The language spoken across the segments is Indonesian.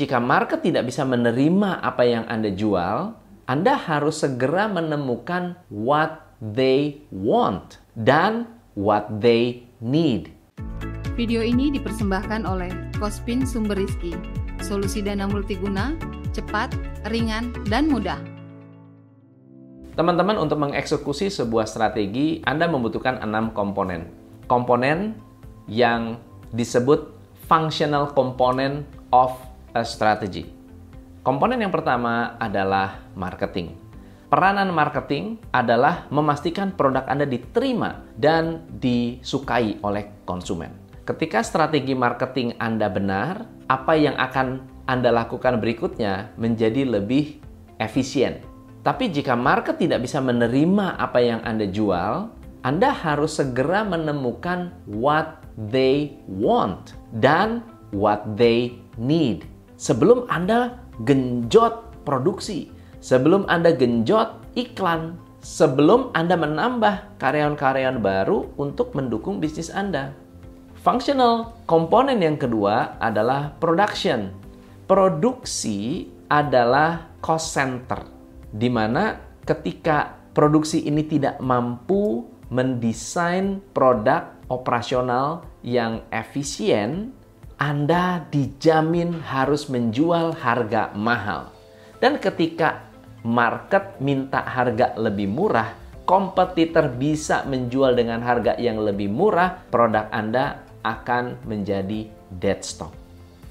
jika market tidak bisa menerima apa yang Anda jual, Anda harus segera menemukan what they want dan what they need. Video ini dipersembahkan oleh Kospin Sumber Rizki, solusi dana multiguna, cepat, ringan, dan mudah. Teman-teman, untuk mengeksekusi sebuah strategi, Anda membutuhkan enam komponen. Komponen yang disebut functional component of strategy. Komponen yang pertama adalah marketing. Peranan marketing adalah memastikan produk Anda diterima dan disukai oleh konsumen. Ketika strategi marketing Anda benar, apa yang akan Anda lakukan berikutnya menjadi lebih efisien. Tapi jika market tidak bisa menerima apa yang Anda jual, Anda harus segera menemukan what they want dan what they need sebelum Anda genjot produksi, sebelum Anda genjot iklan, sebelum Anda menambah karyawan-karyawan baru untuk mendukung bisnis Anda. Functional komponen yang kedua adalah production. Produksi adalah cost center, di mana ketika produksi ini tidak mampu mendesain produk operasional yang efisien, anda dijamin harus menjual harga mahal. Dan ketika market minta harga lebih murah, kompetitor bisa menjual dengan harga yang lebih murah, produk Anda akan menjadi dead stock.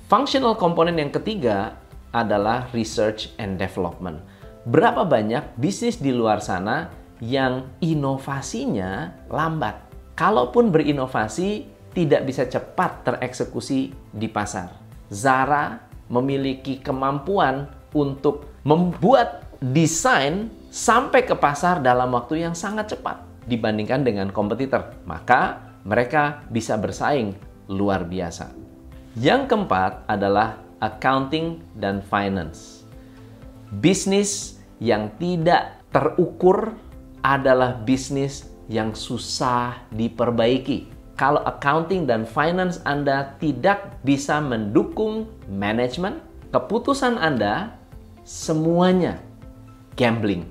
Functional komponen yang ketiga adalah research and development. Berapa banyak bisnis di luar sana yang inovasinya lambat? Kalaupun berinovasi, tidak bisa cepat tereksekusi di pasar. Zara memiliki kemampuan untuk membuat desain sampai ke pasar dalam waktu yang sangat cepat dibandingkan dengan kompetitor. Maka mereka bisa bersaing luar biasa. Yang keempat adalah accounting dan finance. Bisnis yang tidak terukur adalah bisnis yang susah diperbaiki kalau accounting dan finance Anda tidak bisa mendukung manajemen, keputusan Anda semuanya gambling.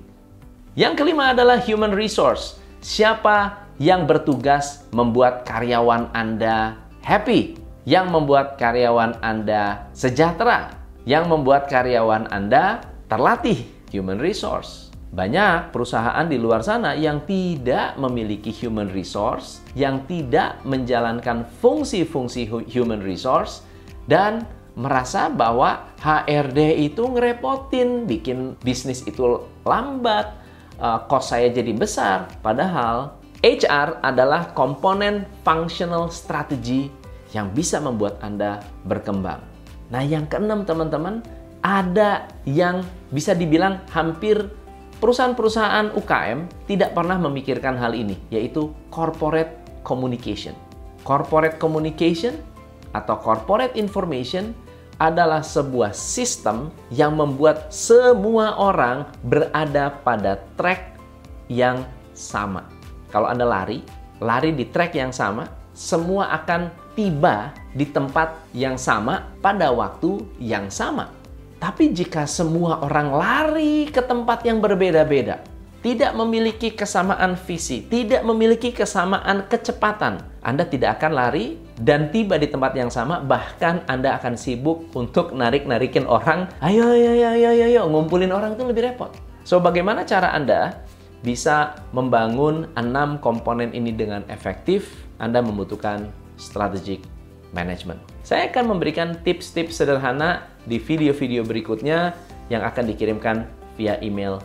Yang kelima adalah human resource. Siapa yang bertugas membuat karyawan Anda happy, yang membuat karyawan Anda sejahtera, yang membuat karyawan Anda terlatih, human resource. Banyak perusahaan di luar sana yang tidak memiliki human resource, yang tidak menjalankan fungsi-fungsi human resource, dan merasa bahwa HRD itu ngerepotin, bikin bisnis itu lambat, uh, cost saya jadi besar. Padahal HR adalah komponen functional strategy yang bisa membuat Anda berkembang. Nah, yang keenam teman-teman, ada yang bisa dibilang hampir Perusahaan-perusahaan UKM tidak pernah memikirkan hal ini, yaitu corporate communication. Corporate communication atau corporate information adalah sebuah sistem yang membuat semua orang berada pada track yang sama. Kalau Anda lari, lari di track yang sama, semua akan tiba di tempat yang sama pada waktu yang sama. Tapi jika semua orang lari ke tempat yang berbeda-beda, tidak memiliki kesamaan visi, tidak memiliki kesamaan kecepatan, Anda tidak akan lari dan tiba di tempat yang sama, bahkan Anda akan sibuk untuk narik-narikin orang, ayo, ayo, ayo, ayo, ayo, ayo, ngumpulin orang itu lebih repot. So, bagaimana cara Anda bisa membangun enam komponen ini dengan efektif? Anda membutuhkan strategic management. Saya akan memberikan tips-tips sederhana di video-video berikutnya yang akan dikirimkan via email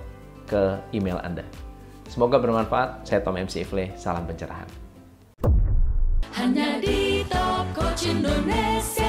ke email Anda. Semoga bermanfaat. Saya Tom MC Ifle. Salam pencerahan. Hanya di Top Indonesia.